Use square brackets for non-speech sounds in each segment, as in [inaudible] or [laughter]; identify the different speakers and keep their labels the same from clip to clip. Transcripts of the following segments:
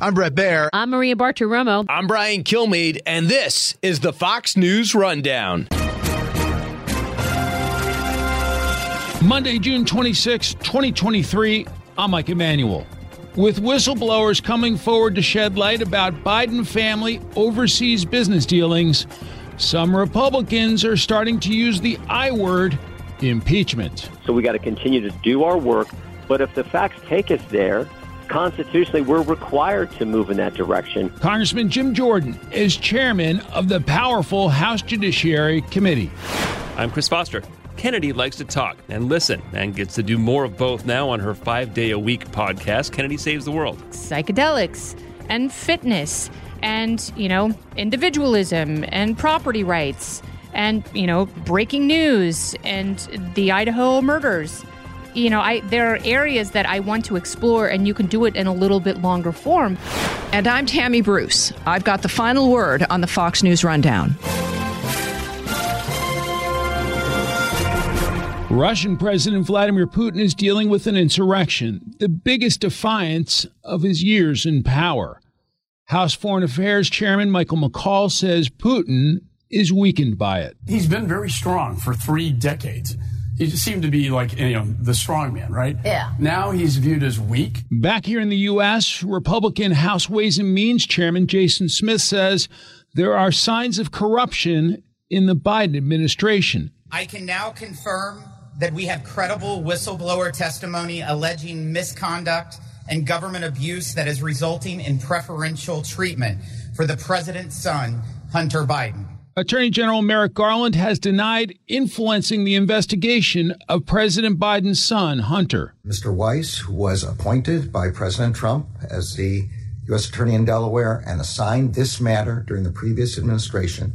Speaker 1: I'm Bret Baier.
Speaker 2: I'm Maria Bartiromo.
Speaker 3: I'm Brian Kilmeade, and this is the Fox News Rundown.
Speaker 4: Monday, June 26, 2023. I'm Mike Emanuel. With whistleblowers coming forward to shed light about Biden family overseas business dealings, some Republicans are starting to use the I word impeachment.
Speaker 5: So we got to continue to do our work. But if the facts take us there, constitutionally, we're required to move in that direction.
Speaker 4: Congressman Jim Jordan is chairman of the powerful House Judiciary Committee.
Speaker 6: I'm Chris Foster. Kennedy likes to talk and listen and gets to do more of both now on her five day a week podcast, Kennedy Saves the World.
Speaker 2: Psychedelics and fitness and, you know, individualism and property rights and, you know, breaking news and the Idaho murders. You know, I there are areas that I want to explore and you can do it in a little bit longer form.
Speaker 7: And I'm Tammy Bruce. I've got the final word on the Fox News Rundown.
Speaker 4: Russian President Vladimir Putin is dealing with an insurrection, the biggest defiance of his years in power. House Foreign Affairs Chairman Michael McCaul says Putin is weakened by it.
Speaker 8: He's been very strong for three decades. He seemed to be like you know the strong man, right?
Speaker 9: Yeah.
Speaker 8: Now he's viewed as weak.
Speaker 4: Back here in the U.S., Republican House Ways and Means Chairman Jason Smith says there are signs of corruption in the Biden administration.
Speaker 10: I can now confirm that we have credible whistleblower testimony alleging misconduct and government abuse that is resulting in preferential treatment for the president's son, Hunter Biden.
Speaker 4: Attorney General Merrick Garland has denied influencing the investigation of President Biden's son, Hunter.
Speaker 11: Mr. Weiss, who was appointed by President Trump as the U.S. Attorney in Delaware and assigned this matter during the previous administration,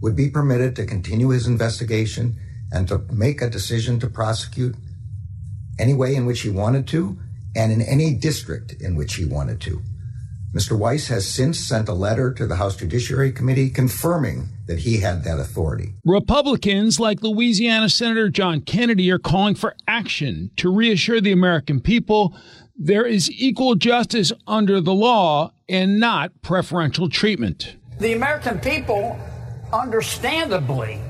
Speaker 11: would be permitted to continue his investigation and to make a decision to prosecute any way in which he wanted to and in any district in which he wanted to. Mr. Weiss has since sent a letter to the House Judiciary Committee confirming that he had that authority.
Speaker 4: Republicans like Louisiana Senator John Kennedy are calling for action to reassure the American people there is equal justice under the law and not preferential treatment.
Speaker 12: The American people understandably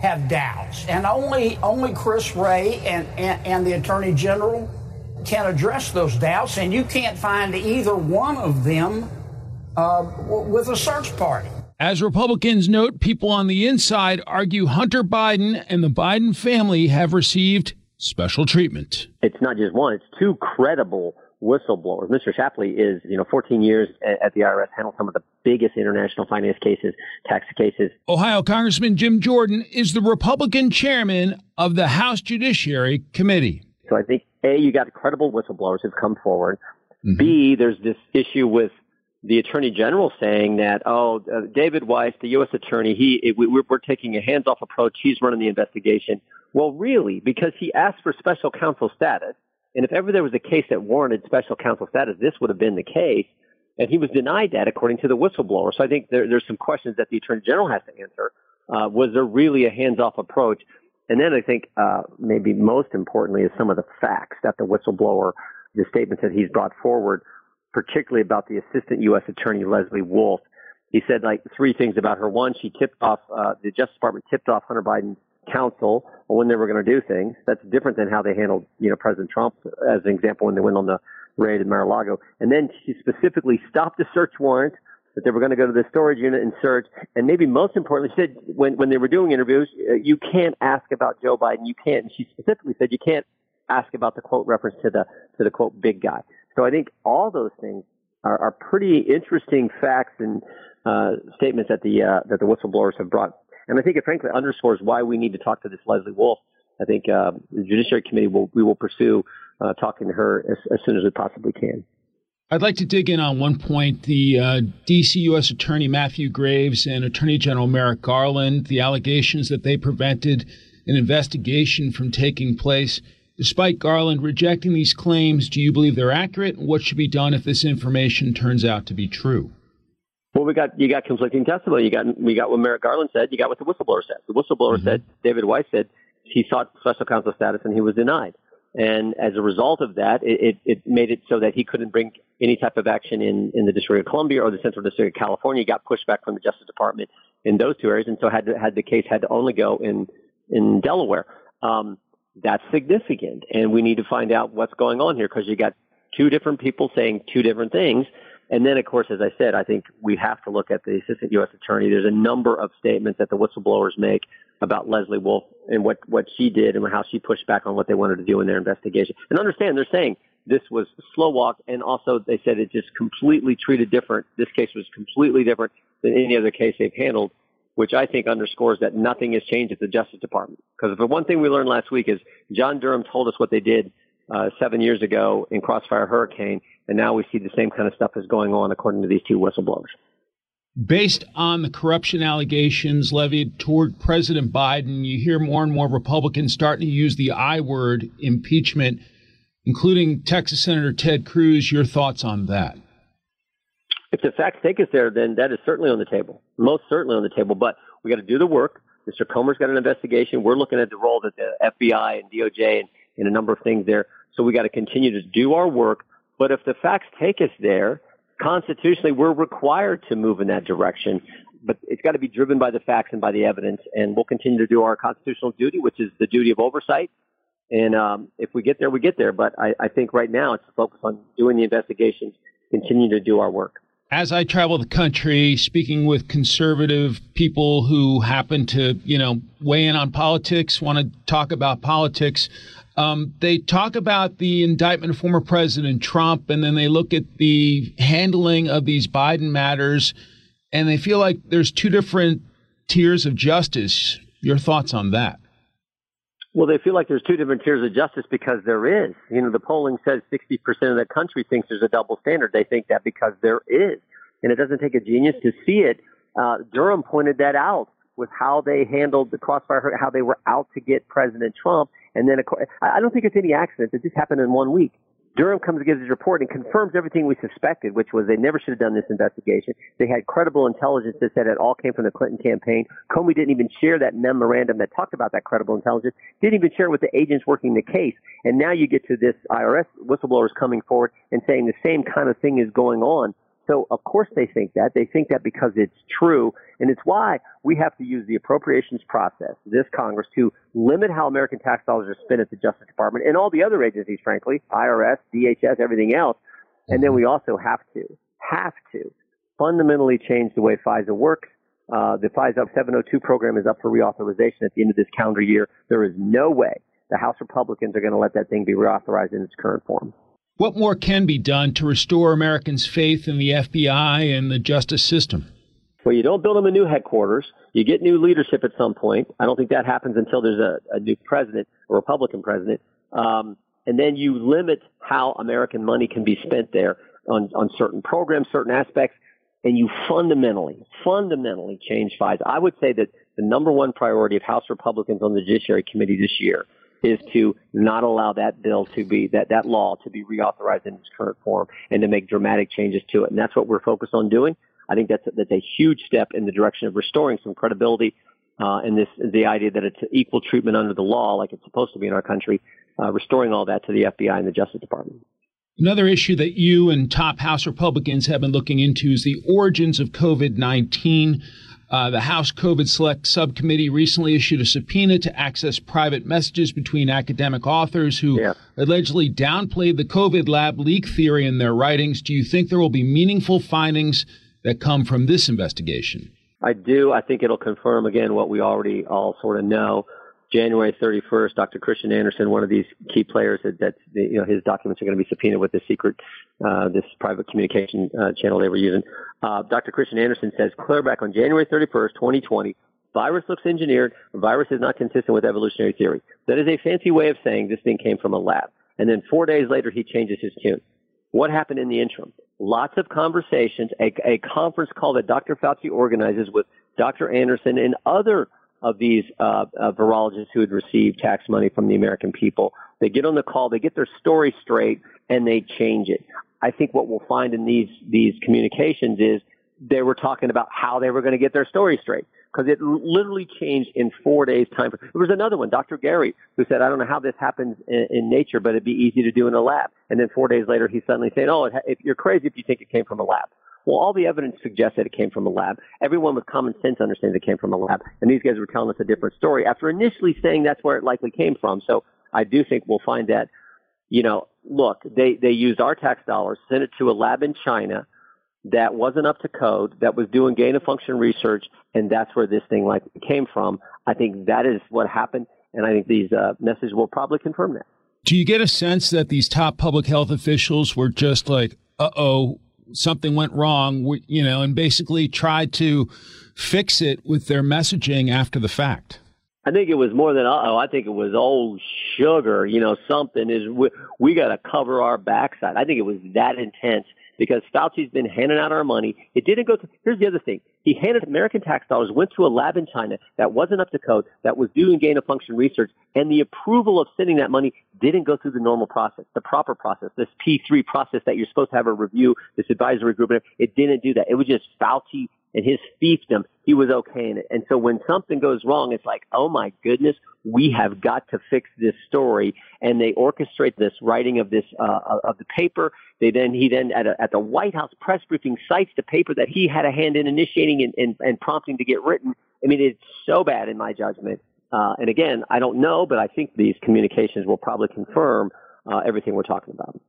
Speaker 12: have doubts, and only only Chris Wray and, and, and the Attorney General can address those doubts, and you can't find either one of them uh, w- with a search party.
Speaker 4: As Republicans note, people on the inside argue Hunter Biden and the Biden family have received special treatment.
Speaker 5: It's not just one, it's two credible whistleblowers. Mr. Shapley is, you know, 14 years at the IRS, handled some of the biggest international finance cases, tax cases.
Speaker 4: Ohio Congressman Jim Jordan is the Republican chairman of the House Judiciary Committee.
Speaker 5: So I think, A, you got credible whistleblowers who've come forward. Mm-hmm. B, there's this issue with the attorney general saying that, oh, uh, David Weiss, the U.S. attorney, he, it, we, we're taking a hands-off approach. He's running the investigation. Well, really, because he asked for special counsel status. And if ever there was a case that warranted special counsel status, this would have been the case. And he was denied that according to the whistleblower. So I think there, there's some questions that the attorney general has to answer. Uh, was there really a hands-off approach? And then I think uh, maybe most importantly is some of the facts that the whistleblower, the statements that he's brought forward, particularly about the assistant U.S. attorney Leslie Wolf. He said like three things about her. One, she tipped off uh, the Justice Department tipped off Hunter Biden's counsel when they were going to do things. That's different than how they handled, you know, President Trump, as an example, when they went on the raid in Mar-a-Lago. And then she specifically stopped the search warrant that they were going to go to the storage unit and search. And maybe most importantly, she said when, when they were doing interviews, uh, you can't ask about Joe Biden. You can't. And she specifically said you can't ask about the quote reference to the, to the quote big guy. So I think all those things are, are pretty interesting facts and uh, statements that the, uh, that the whistleblowers have brought. And I think it frankly underscores why we need to talk to this Leslie Wolf. I think uh, the Judiciary Committee will we will pursue uh, talking to her as, as soon as we possibly can.
Speaker 4: I'd like to dig in on one point. The uh, D.C. U.S. Attorney Matthew Graves and Attorney General Merrick Garland, the allegations that they prevented an investigation from taking place. Despite Garland rejecting these claims, do you believe they're accurate? What should be done if this information turns out to be true?
Speaker 5: Well, we got you got conflicting testimony. You got we got what Merrick Garland said. You got what the whistleblower said. The whistleblower mm-hmm. said David Weiss said he sought special counsel status and he was denied. And as a result of that, it, it, made it so that he couldn't bring any type of action in, in the District of Columbia or the Central District of California. He got pushback from the Justice Department in those two areas, and so had to, had the case had to only go in in Delaware. Um, that's significant, and we need to find out what's going on here because you got two different people saying two different things. And then, of course, as I said, I think we have to look at the assistant U.S. attorney. There's a number of statements that the whistleblowers make about Leslie Wolf and what, what she did and how she pushed back on what they wanted to do in their investigation. And understand, they're saying this was slow walk, and also they said it just completely treated different. This case was completely different than any other case they've handled which I think underscores that nothing has changed at the Justice Department. Because the one thing we learned last week is John Durham told us what they did uh, seven years ago in Crossfire Hurricane, and now we see the same kind of stuff is going on according to these two whistleblowers.
Speaker 4: Based on the corruption allegations levied toward President Biden, you hear more and more Republicans starting to use the I word, impeachment, including Texas Senator Ted Cruz. Your thoughts on that?
Speaker 5: if the facts take us there, then that is certainly on the table, most certainly on the table. But we got to do the work. Mr. Comer's got an investigation. We're looking at the role that the FBI and DOJ and, and a number of things there. So we got to continue to do our work. But if the facts take us there, constitutionally, we're required to move in that direction. But it's got to be driven by the facts and by the evidence. And we'll continue to do our constitutional duty, which is the duty of oversight. And um, if we get there, we get there. But I, I think right now it's to focus on doing the investigations, continue to do our work
Speaker 4: as I travel the country, speaking with conservative people who happen to, you know, weigh in on politics, want to talk about politics, um, they talk about the indictment of former President Trump, and then they look at the handling of these Biden matters, and they feel like there's two different tiers of justice. Your thoughts on that?
Speaker 5: Well, they feel like there's two different tiers of justice because there is. You know, the polling says 60% of the country thinks there's a double standard. They think that because there is. And it doesn't take a genius to see it. Uh, Durham pointed that out with how they handled the crossfire, how they were out to get President Trump. And then, I don't think it's any accident that this happened in one week. Durham comes and gives his report and confirms everything we suspected, which was they never should have done this investigation. They had credible intelligence that said it all came from the Clinton campaign. Comey didn't even share that memorandum that talked about that credible intelligence. Didn't even share it with the agents working the case. And now you get to this IRS whistleblowers coming forward and saying the same kind of thing is going on. So of course they think that. They think that because it's true. And it's why we have to use the appropriations process, this Congress, to limit how American tax dollars are spent at the Justice Department and all the other agencies, frankly, IRS, DHS, everything else. And then we also have to, have to fundamentally change the way FISA works. Uh, the FISA 702 program is up for reauthorization at the end of this calendar year. There is no way the House Republicans are going to let that thing be reauthorized in its current form.
Speaker 4: What more can be done to restore Americans' faith in the FBI and the justice system?
Speaker 5: Well, you don't build them a new headquarters. You get new leadership at some point. I don't think that happens until there's a, a new president, a Republican president. Um, and then you limit how American money can be spent there on, on certain programs, certain aspects, and you fundamentally, fundamentally change FISA. I would say that the number one priority of House Republicans on the Judiciary Committee this year is to not allow that bill to be that that law to be reauthorized in its current form and to make dramatic changes to it. And that's what we're focused on doing. I think that's that's a huge step in the direction of restoring some credibility uh, and this the idea that it's equal treatment under the law, like it's supposed to be in our country, uh, restoring all that to the FBI and the Justice Department.
Speaker 4: Another issue that you and top House Republicans have been looking into is the origins of COVID 19. Uh, the House COVID Select Subcommittee recently issued a subpoena to access private messages between academic authors who yeah. allegedly downplayed the COVID lab leak theory in their writings. Do you think there will be meaningful findings that come from this investigation?
Speaker 5: I do. I think it'll confirm again what we already all sort of know. January 31st, Dr. Kristian Andersen, one of these key players that, that you know, his documents are going to be subpoenaed with this secret, uh, this private communication uh, channel they were using. Uh, Dr. Kristian Andersen says, clear back on January 31st, 2020, virus looks engineered, virus is not consistent with evolutionary theory. That is a fancy way of saying this thing came from a lab. And then four days later, he changes his tune. What happened in the interim? lots of conversations, a, a conference call that Dr. Fauci organizes with Dr. Andersen and other of these uh, uh, virologists who had received tax money from the American people. They get on the call, they get their story straight, and they change it. I think what we'll find in these these communications is they were talking about how they were going to get their story straight because it literally changed in four days time. There was another one, Dr. Garry, who said, I don't know how this happens in, in nature, but it'd be easy to do in a lab. And then four days later, he's suddenly saying, oh, it, you're crazy if you think it came from a lab. Well, all the evidence suggests that it came from a lab. Everyone with common sense understands it came from a lab. And these guys were telling us a different story after initially saying that's where it likely came from. So I do think we'll find that, you know, look, they, they used our tax dollars, sent it to a lab in China that wasn't up to code, that was doing gain of function research, and that's where this thing likely came from. I think that is what happened, and I think these uh, messages will probably confirm that.
Speaker 4: Do you get a sense that these top public health officials were just like, uh oh, something went wrong, you know, and basically tried to fix it with their messaging after the fact?
Speaker 5: I think it was more than uh oh. I think it was old sugar. You know, something is we, we got to cover our backside. I think it was that intense because Fauci's been handing out our money. It didn't go to, here's the other thing. He handed American tax dollars, went to a lab in China that wasn't up to code, that was doing gain of function research, and the approval of sending that money didn't go through the normal process, the proper process, this P3 process that you're supposed to have a review, this advisory group. It didn't do that. It was just Fauci and his fiefdom, he was okay in it. And so when something goes wrong, it's like, oh my goodness, we have got to fix this story. And they orchestrate this writing of this uh, of the paper. They then he then at, a, at the White House press briefing cites the paper that he had a hand in initiating and, and, and prompting to get written. I mean, it's so bad in my judgment. Uh, and again, I don't know, but I think these communications will probably confirm uh, everything we're talking about.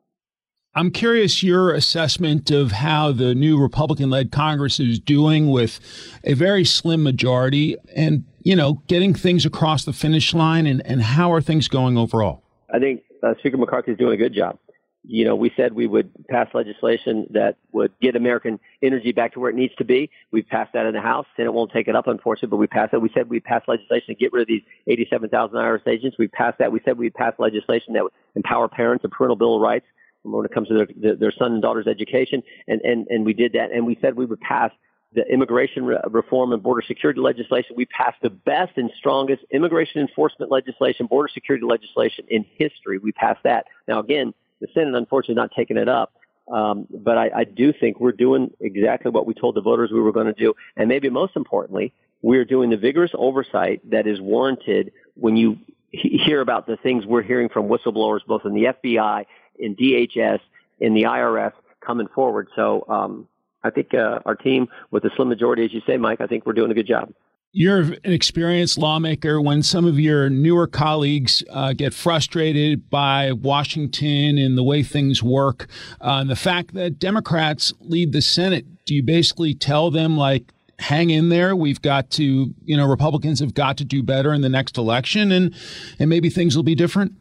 Speaker 4: I'm curious your assessment of how the new Republican led Congress is doing with a very slim majority and, you know, getting things across the finish line and, and how are things going overall?
Speaker 5: I think uh, Speaker McCarthy is doing a good job. You know, we said we would pass legislation that would get American energy back to where it needs to be. We've passed that in the House. Senate won't take it up, unfortunately, but we passed it. We said we'd pass legislation to get rid of these 87,000 IRS agents. We passed that. We said we'd pass legislation that would empower parents, a parental bill of rights when it comes to their, their son and daughter's education. And, and, and we did that. And we said we would pass the immigration re- reform and border security legislation. We passed the best and strongest immigration enforcement legislation, border security legislation in history. We passed that. Now, again, the Senate unfortunately not taking it up. Um, but I, I do think we're doing exactly what we told the voters we were going to do. And maybe most importantly, we're doing the vigorous oversight that is warranted when you hear about the things we're hearing from whistleblowers, both in the FBI in DHS, in the IRS coming forward. So um, I think uh, our team, with a slim majority, as you say, Mike, I think we're doing a good job.
Speaker 4: You're an experienced lawmaker. When some of your newer colleagues uh, get frustrated by Washington and the way things work, uh, and the fact that Democrats lead the Senate, do you basically tell them, like, hang in there. We've got to, you know, Republicans have got to do better in the next election, and and maybe things will be different.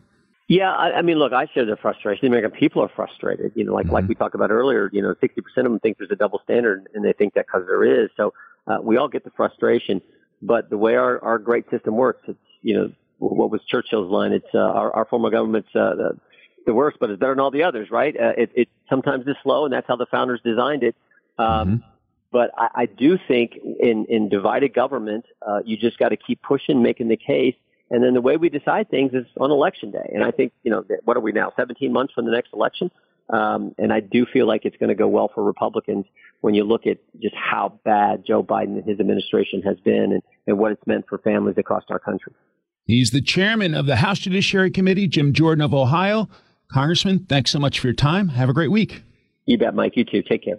Speaker 5: Yeah, I, I mean, look, I share the frustration. The American people are frustrated. You know, like mm-hmm. like we talked about earlier. You know, sixty percent of them think there's a double standard, and they think that because there is. So uh, we all get the frustration. But the way our our great system works, it's you know what was Churchill's line? It's uh, our our former government's uh, the, the worst, but it's better than all the others, right? Uh, it, it sometimes is slow, and that's how the founders designed it. Um, mm-hmm. But I, I do think in in divided government, uh, you just got to keep pushing, making the case and then the way we decide things is on election day. And I think, you know, what are we now, 17 months from the next election? Um, and I do feel like it's going to go well for Republicans when you look at just how bad Joe Biden and his administration has been and, and what it's meant for families across our country.
Speaker 4: He's the chairman of the House Judiciary Committee, Jim Jordan of Ohio. Congressman, thanks so much for your time. Have a great week.
Speaker 5: You bet, Mike. You too. Take care.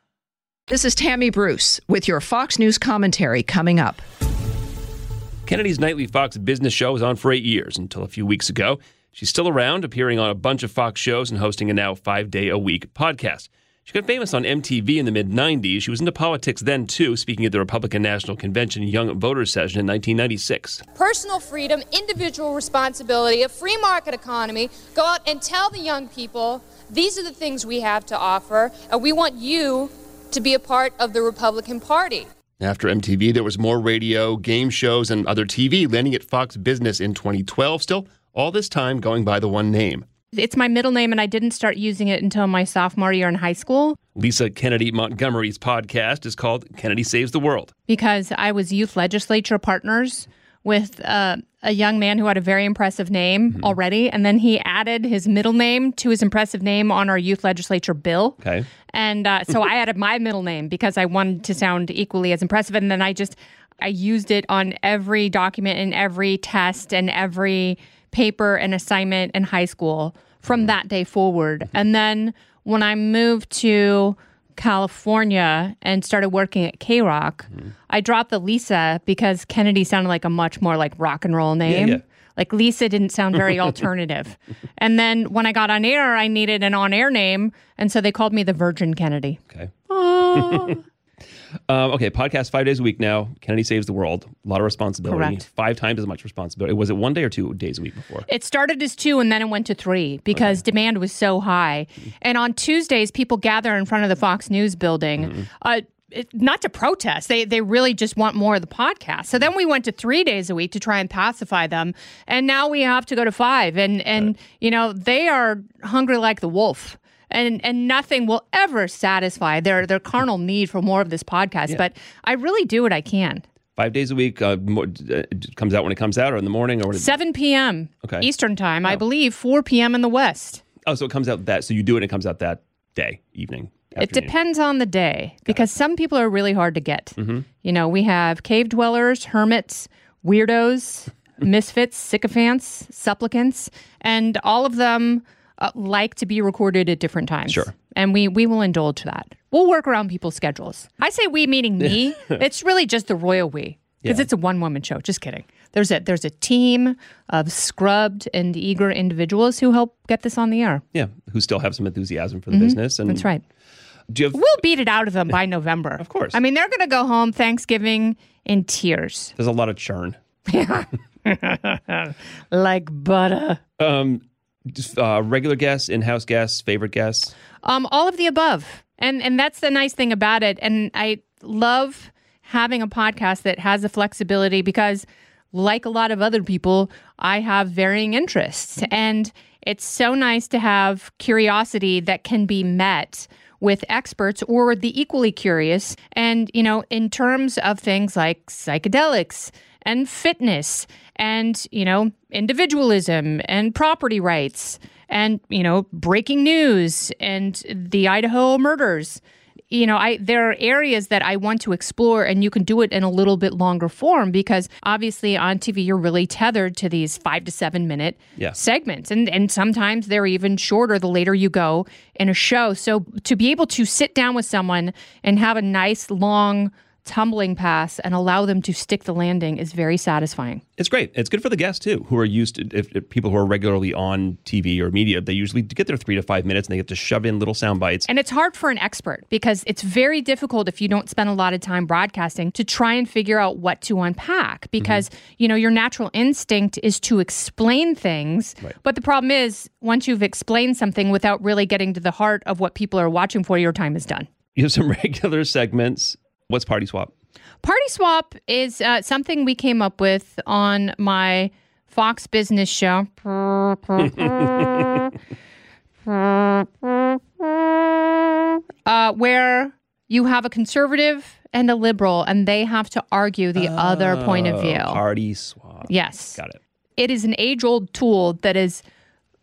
Speaker 7: This is Tammy Bruce with your Fox News commentary coming up.
Speaker 6: Kennedy's nightly Fox business show was on for eight years until a few weeks ago. She's still around, appearing on a bunch of Fox shows and hosting a now five day a week podcast. She got famous on MTV in the mid 90s. She was into politics then, too, speaking at the Republican National Convention Young Voters Session in 1996.
Speaker 9: Personal freedom, individual responsibility, a free market economy. Go out and tell the young people these are the things we have to offer, and we want you to be a part of the Republican Party.
Speaker 6: After MTV, there was more radio, game shows, and other TV, landing at Fox Business in 2012. Still, all this time going by the one name.
Speaker 2: It's my middle name, and I didn't start using it until my sophomore year in high school.
Speaker 6: Lisa Kennedy Montgomery's podcast is called Kennedy Saves the World.
Speaker 2: Because I was youth legislature partners with uh, a young man who had a very impressive name mm-hmm. already. And then he added his middle name to his impressive name on our youth legislature bill.
Speaker 6: Okay.
Speaker 2: And uh, so I added my middle name because I wanted to sound equally as impressive. And then I just, I used it on every document and every test and every paper and assignment in high school from that day forward. And then when I moved to California and started working at KROQ, mm-hmm. I dropped the Lisa because Kennedy sounded like a much more like rock and roll name. Yeah, yeah. Like Lisa didn't sound very [laughs] alternative. and then when I got on air, I needed an on air name. And so they called me the Virgin Kennedy.
Speaker 6: Okay. Oh. [laughs] Um, okay, podcast five days a week now. Kennedy saves the world. A lot of responsibility.
Speaker 2: Correct.
Speaker 6: Five times as much responsibility. Was it one day or two days a week before?
Speaker 2: It started as two and then it went to three because okay. demand was so high. And on Tuesdays, people gather in front of the Fox News building. Mm-hmm. Uh, it, not to protest. They they really just want more of the podcast. So then we went to three days a week to try and pacify them, and now we have to go to five. And and right. you know they are hungry like the wolf and and nothing will ever satisfy their their carnal need for more of this podcast. Yeah. But I really do what I can.
Speaker 6: Five days a week uh, more, uh, comes out when it comes out, or in the morning, or
Speaker 2: seven p.m.
Speaker 6: Okay.
Speaker 2: Eastern time, oh. I believe, four p.m. in the West.
Speaker 6: Oh, so it comes out that so you do it, and it comes out that day, evening.
Speaker 2: Afternoon. It depends on the day because some people are really hard to get. Mm-hmm. You know, we have cave dwellers, hermits, weirdos, [laughs] misfits, sycophants, supplicants, and all of them uh, like to be recorded at different times.
Speaker 6: Sure.
Speaker 2: And we we will indulge that. We'll work around people's schedules. I say we meaning me. [laughs] it's really just the royal we because yeah. it's a one woman show. Just kidding. There's a there's a team of scrubbed and eager individuals who help get this on the air.
Speaker 6: Yeah, who still have some enthusiasm for the mm-hmm. business. And
Speaker 2: that's right.
Speaker 6: Have...
Speaker 2: We'll beat it out of them by [laughs] November.
Speaker 6: of course.
Speaker 2: I mean, they're going to go home Thanksgiving in tears.
Speaker 6: There's a lot of churn.
Speaker 2: Yeah. [laughs] like butter.
Speaker 6: Um, just, uh, regular guests, in-house guests, favorite guests?
Speaker 2: Um, all of the above, and and that's the nice thing about it. And I love having a podcast that has the flexibility because, like a lot of other people, I have varying interests, and it's so nice to have curiosity that can be met with experts or the equally curious. And, you know, in terms of things like psychedelics and fitness and, you know, individualism and property rights and, you know, breaking news and the Idaho murders you know, I there are areas that I want to explore, and you can do it in a little bit longer form because obviously on TV you're really tethered to these five to seven minute
Speaker 6: yeah.
Speaker 2: segments, and and sometimes they're even shorter the later you go in a show. So to be able to sit down with someone and have a nice long tumbling pass and allow them to stick the landing is very satisfying.
Speaker 6: It's great. It's good for the guests too, who are used to if, if, people who are regularly on TV or media. They usually get their three to five minutes and they get to shove in little sound bites.
Speaker 2: And it's hard for an expert because it's very difficult if you don't spend a lot of time broadcasting to try and figure out what to unpack because mm-hmm. you know your natural instinct is to explain things, right. but the problem is once you've explained something without really getting to the heart of what people are watching for, your time is done.
Speaker 6: You have some [laughs] regular segments What's Party Swap?
Speaker 2: Party Swap is uh, something we came up with on my Fox Business show. uh, where you have a conservative and a liberal, and they have to argue the other point of view.
Speaker 6: Oh, party swap.
Speaker 2: Yes.
Speaker 6: Got it.
Speaker 2: It is an age old tool that is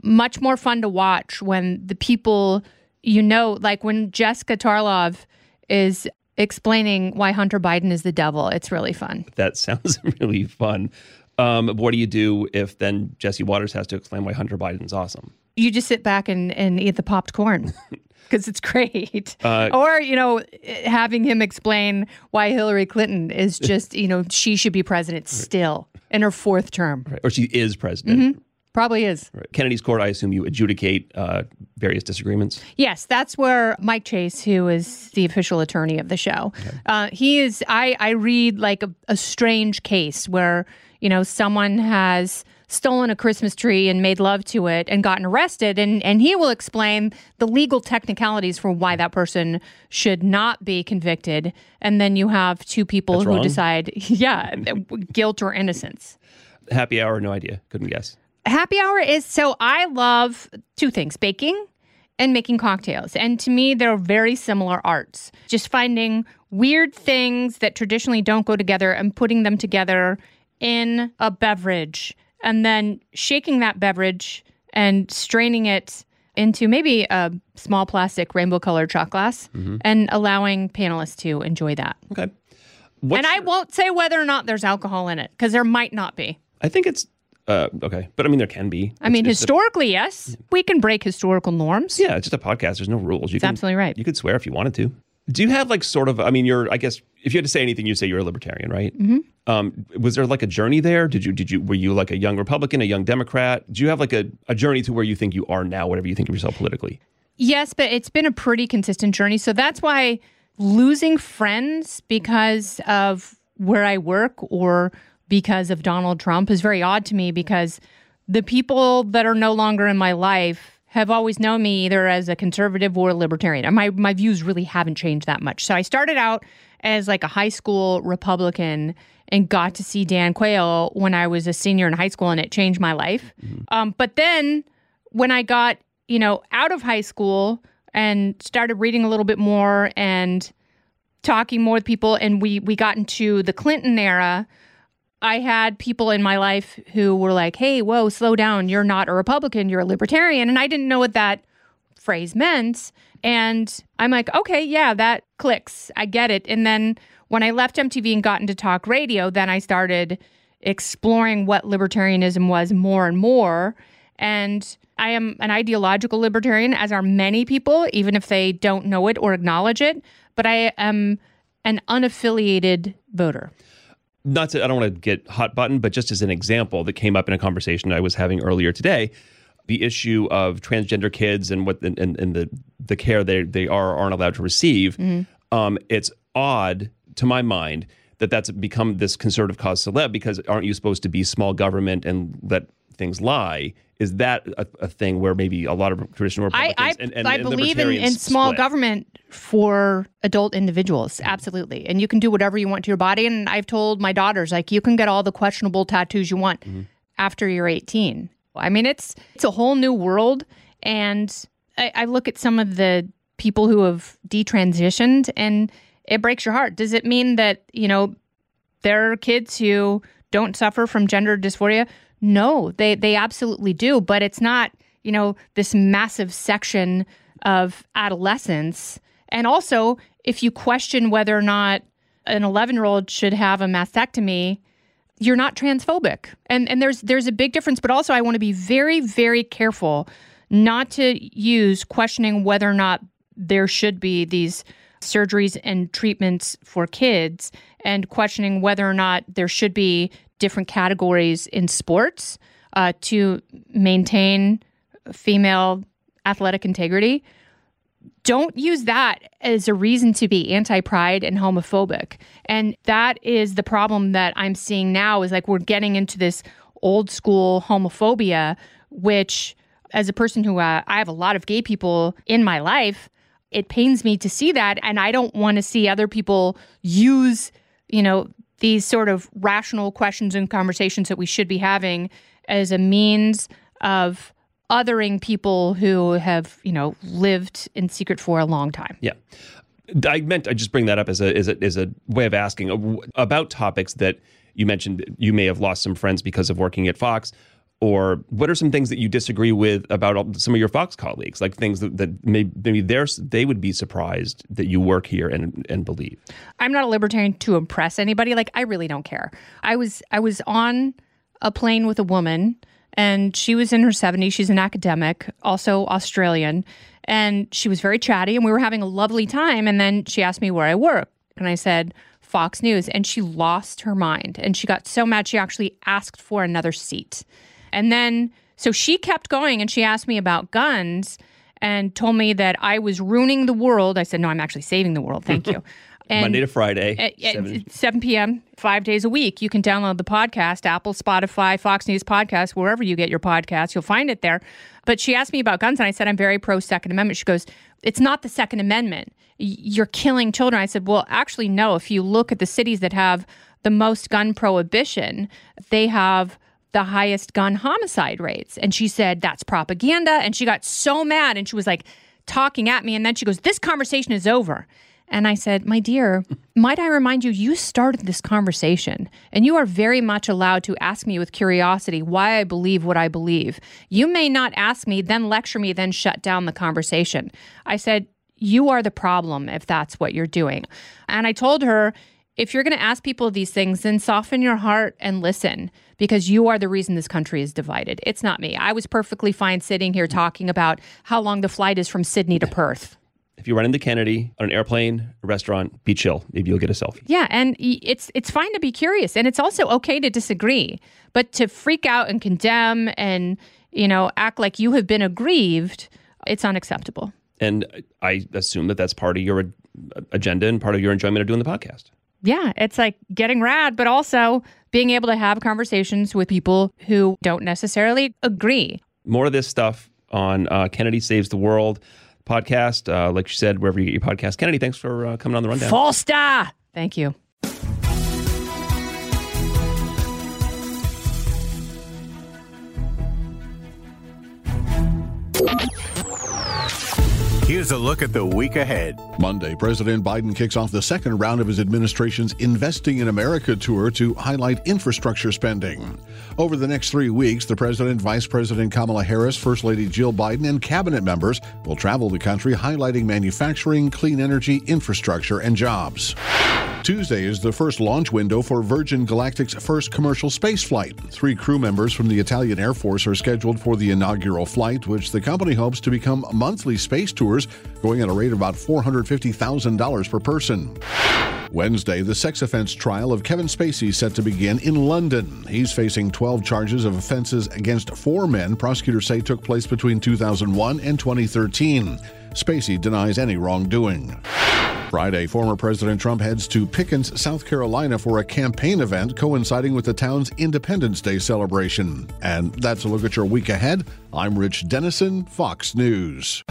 Speaker 2: much more fun to watch when the people you know, like when Jessica Tarlov is explaining why Hunter Biden is the devil. It's really fun.
Speaker 6: That sounds [laughs] really fun. Um, what do you do if then Jesse Watters has to explain why Hunter Biden's awesome?
Speaker 2: You just sit back and, and eat the popped corn. [laughs] Because it's great. Uh, or, you know, having him explain why Hillary Clinton is just, you know, she should be president [laughs] still. in her fourth term.
Speaker 6: Right. Or she is president.
Speaker 2: Mm-hmm. Probably is.
Speaker 6: Right. Kennedy's court, I assume you adjudicate uh, various disagreements.
Speaker 2: Yes, that's where Mike Chase, who is the official attorney of the show, okay. uh, he is. I I read like a, a strange case where you know someone has stolen a Christmas tree and made love to it and gotten arrested. And, and he will explain the legal technicalities for why that person should not be convicted. And then you have two people
Speaker 6: That's
Speaker 2: who
Speaker 6: wrong.
Speaker 2: decide, [laughs] yeah, guilt or innocence.
Speaker 6: Happy hour, no idea. Couldn't guess.
Speaker 2: Happy hour is so I love two things baking and making cocktails. And to me, they're very similar arts. Just finding weird things that traditionally don't go together and putting them together in a beverage and then shaking that beverage and straining it into maybe a small plastic rainbow colored shot glass
Speaker 6: Mm-hmm.
Speaker 2: and allowing panelists to enjoy that.
Speaker 6: Okay.
Speaker 2: and I won't say whether or not there's alcohol in it because there might not be.
Speaker 6: I think it's uh, okay, but I mean there can be.
Speaker 2: I mean,
Speaker 6: It's- it's a-
Speaker 2: historically, yes, we can break historical norms.
Speaker 6: yeah, it's just a podcast. There's no rules. You
Speaker 2: That's
Speaker 6: can,
Speaker 2: absolutely right.
Speaker 6: You could swear if you wanted to. Do you have like sort of? I mean, you're. I guess if you had to say anything, you'd say you're a libertarian, right?
Speaker 2: Mhm.
Speaker 6: Um, was there like a journey there? Did you? Did you? Were you like a young Republican, a young Democrat? Do you have like a, a journey to where you think you are now, whatever you think of yourself politically?
Speaker 2: Yes, but it's been a pretty consistent journey. So that's why losing friends because of where I work or because of Donald Trump is very odd to me because the people that are no longer in my life have always known me either as a conservative or a libertarian. And my, my views really haven't changed that much. So I started out as like a high school Republican and got to see Dan Quayle when I was a senior in high school and it changed my life. Um, but then when I got, you know, out of high school and started reading a little bit more and talking more with people and we we got into the Clinton era, I had people in my life who were like, "Hey, whoa, slow down. You're not a Republican, you're a libertarian." And I didn't know what that phrase meant. And I'm like, "Okay, yeah, that clicks. I get it." And then when I left MTV and got into talk radio, then I started exploring what libertarianism was more and more. And I am an ideological libertarian, as are many people, even if they don't know it or acknowledge it. But I am an unaffiliated voter.
Speaker 6: Not to I don't want to get hot button, but just as an example that came up in a conversation I was having earlier today, the issue of transgender kids and what and, and, and the the care they they are aren't allowed to receive.
Speaker 2: Mm-hmm.
Speaker 6: Um, it's odd to my mind that that's become this conservative cause celeb because aren't you supposed to be small government and let things lie? Is that a, a thing where maybe a lot of traditional
Speaker 2: I,
Speaker 6: Republicans
Speaker 2: I,
Speaker 6: and, and,
Speaker 2: I
Speaker 6: and
Speaker 2: believe in, in small
Speaker 6: split?
Speaker 2: government for adult individuals, absolutely. And you can do whatever you want to your body. And I've told my daughters, like, you can get all the questionable tattoos you want
Speaker 6: Mm-hmm.
Speaker 2: after you're 18. I mean, it's it's a whole new world. And I, I look at some of the people who have detransitioned, and it breaks your heart. Does it mean that you know there are kids who don't suffer from gender dysphoria? No, they they absolutely do, but it's not, you know, this massive section of adolescence. And also, if you question whether or not an 11-year-old should have a mastectomy, you're not transphobic. And and there's there's a big difference, but also I want to be very very careful not to use questioning whether or not there should be these surgeries and treatments for kids and questioning whether or not there should be different categories in sports uh, to maintain female athletic integrity. Don't use that as a reason to be anti-pride and homophobic. And that is the problem that I'm seeing now is like we're getting into this old school homophobia, which as a person who uh, I have a lot of gay people in my life, it pains me to see that and I don't want to see other people use, you know, these sort of rational questions and conversations that we should be having as a means of othering people who have, you know, lived in secret for a long time.
Speaker 6: Yeah. I meant I just bring that up as a as a as a way of asking uh, about topics that you mentioned you may have lost some friends because of working at Fox or what are some things that you disagree with about some of your Fox colleagues like things that, that maybe, maybe they're, they would be surprised that you work here and and believe
Speaker 2: I'm not a libertarian to impress anybody. Like I really don't care. I was I was on a plane with a woman and she was in her 70s. She's an academic, also Australian, and she was very chatty and we were having a lovely time and then she asked me where I work and I said Fox News and she lost her mind and she got so mad she actually asked for another seat. And then so she kept going and she asked me about guns and told me that I was ruining the world. I said, "No, I'm actually saving the world. Thank you."
Speaker 6: And [laughs] Monday to Friday,
Speaker 2: at, at 7. 7 p.m., five days a week. You can download the podcast, Apple, Spotify, Fox News Podcast, wherever you get your podcasts. You'll find it there. But she asked me about guns, and I said, I'm very pro Second Amendment. She goes, It's not the Second Amendment. You're killing children. I said, Well, actually, no. If you look at the cities that have the most gun prohibition, they have the highest gun homicide rates. And she said, That's propaganda. And she got so mad and she was like talking at me. And then she goes, This conversation is over. And I said, My dear, [laughs] might I remind you, you started this conversation, and you are very much allowed to ask me with curiosity why I believe what I believe. You may not ask me, then lecture me, then shut down the conversation. I said, You are the problem if that's what you're doing. And I told her, if you're going to ask people these things, then soften your heart and listen because you are the reason this country is divided. It's not me. I was perfectly fine sitting here talking about how long the flight is from Sydney to Perth
Speaker 6: if you run into Kennedy on an airplane, a restaurant, be chill. Maybe you'll get a selfie.
Speaker 2: Yeah, and it's it's fine to be curious, and it's also okay to disagree, but to freak out and condemn and you know act like you have been aggrieved, it's unacceptable.
Speaker 6: And I assume that that's part of your agenda and part of your enjoyment of doing the podcast.
Speaker 2: Yeah, it's like getting rad, but also being able to have conversations with people who don't necessarily agree.
Speaker 6: More of this stuff on uh, Kennedy Saves the World podcast. Uh, like you said, wherever you get your podcast. Kennedy, thanks for uh, coming on the rundown.
Speaker 2: Falsta! Thank you.
Speaker 13: Here's a look at the week ahead.
Speaker 14: Monday, President Biden kicks off the second round of his administration's Investing in America tour to highlight infrastructure spending. Over the next three weeks, the President, Vice President Kamala Harris, First Lady Jill Biden, and cabinet members will travel the country highlighting manufacturing, clean energy, infrastructure, and jobs. Tuesday is the first launch window for Virgin Galactic's first commercial space flight. Three crew members from the Italian Air Force are scheduled for the inaugural flight, which the company hopes to become monthly space tours, going at a rate of about $450,000 per person. Wednesday, the sex offense trial of Kevin Spacey set to begin in London. He's facing 12 charges of offenses against four men prosecutors say took place between 2001 and 2013. Spacey denies any wrongdoing. Friday, former President Trump heads to Pickens, South Carolina for a campaign event coinciding with the town's Independence Day celebration. And that's a look at your week ahead. I'm Rich Dennison, Fox News.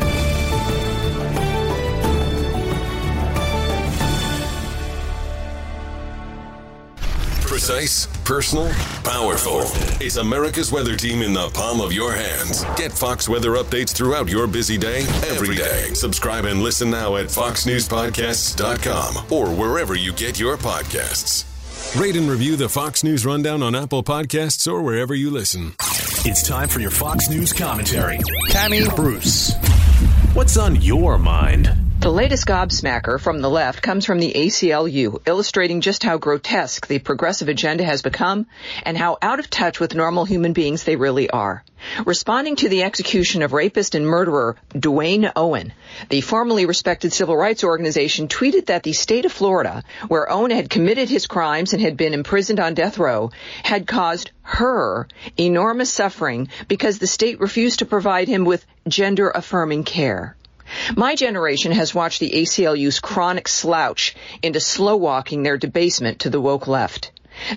Speaker 15: Precise, personal, powerful. It's America's weather team in the palm of your hands. Get Fox weather updates throughout your busy day, every day. Subscribe and listen now at foxnewspodcasts.com or wherever you get your podcasts. Rate and review the Fox News Rundown on Apple Podcasts or wherever you listen.
Speaker 13: It's time for your Fox News commentary. Tammy Bruce. What's on your mind?
Speaker 7: The latest gobsmacker from the left comes from the ACLU, illustrating just how grotesque the progressive agenda has become and how out of touch with normal human beings they really are. Responding to the execution of rapist and murderer Duane Owen, the formerly respected civil rights organization tweeted that the state of Florida, where Owen had committed his crimes and had been imprisoned on death row, had caused her enormous suffering because the state refused to provide him with gender affirming care. My generation has watched the ACLU's chronic slouch into slow walking their debasement to the woke left.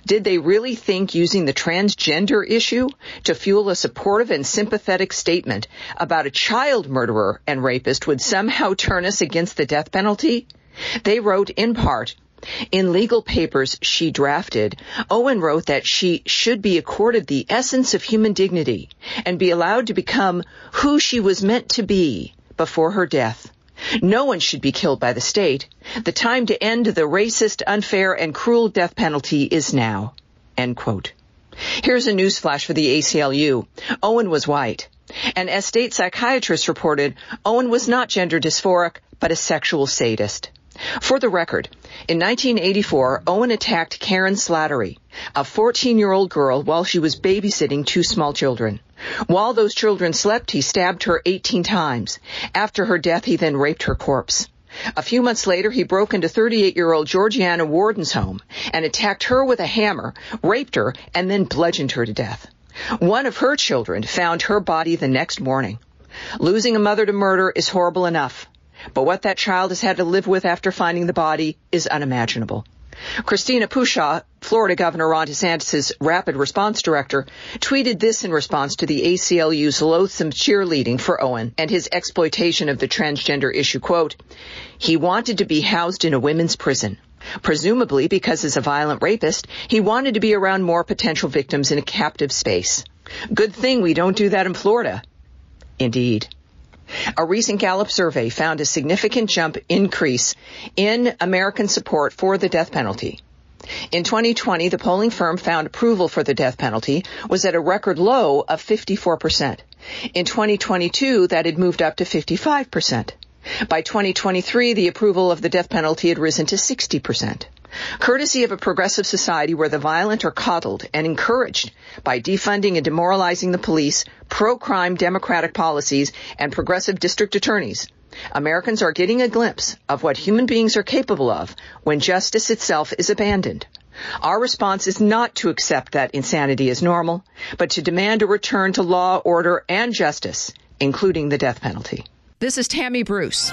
Speaker 7: Did they really think using the transgender issue to fuel a supportive and sympathetic statement about a child murderer and rapist would somehow turn us against the death penalty? They wrote in part, in legal papers she drafted, Owen wrote that she should be accorded the essence of human dignity and be allowed to become who she was meant to be before her death. No one should be killed by the state. The time to end the racist, unfair, and cruel death penalty is now. End quote. Here's a newsflash for the ACLU. Owen was white. And as state psychiatrists reported, Owen was not gender dysphoric, but a sexual sadist. For the record, in 1984, Owen attacked Karen Slattery, a 14-year-old girl, while she was babysitting two small children. While those children slept, he stabbed her 18 times. After her death, he then raped her corpse. A few months later, he broke into 38 year old Georgianna Worden's home and attacked her with a hammer, raped her, and then bludgeoned her to death. One of her children found her body the next morning. Losing a mother to murder is horrible enough, but what that child has had to live with after finding the body is unimaginable. Christina Pushaw, Florida Governor Ron DeSantis' rapid response director, tweeted this in response to the ACLU's loathsome cheerleading for Owen and his exploitation of the transgender issue. Quote, he wanted to be housed in a women's prison. Presumably because as a violent rapist, he wanted to be around more potential victims in a captive space. Good thing we don't do that in Florida. Indeed. A recent Gallup survey found a significant jump increase in American support for the death penalty. In 2020, the polling firm found approval for the death penalty was at a record low of 54%. In 2022, that had moved up to 55%. By 2023, the approval of the death penalty had risen to 60%. Courtesy of a progressive society where the violent are coddled and encouraged by defunding and demoralizing the police, pro-crime democratic policies, and progressive district attorneys, Americans are getting a glimpse of what human beings are capable of when justice itself is abandoned. Our response is not to accept that insanity as normal, but to demand a return to law, order, and justice, including the death penalty.
Speaker 2: This is Tammy Bruce.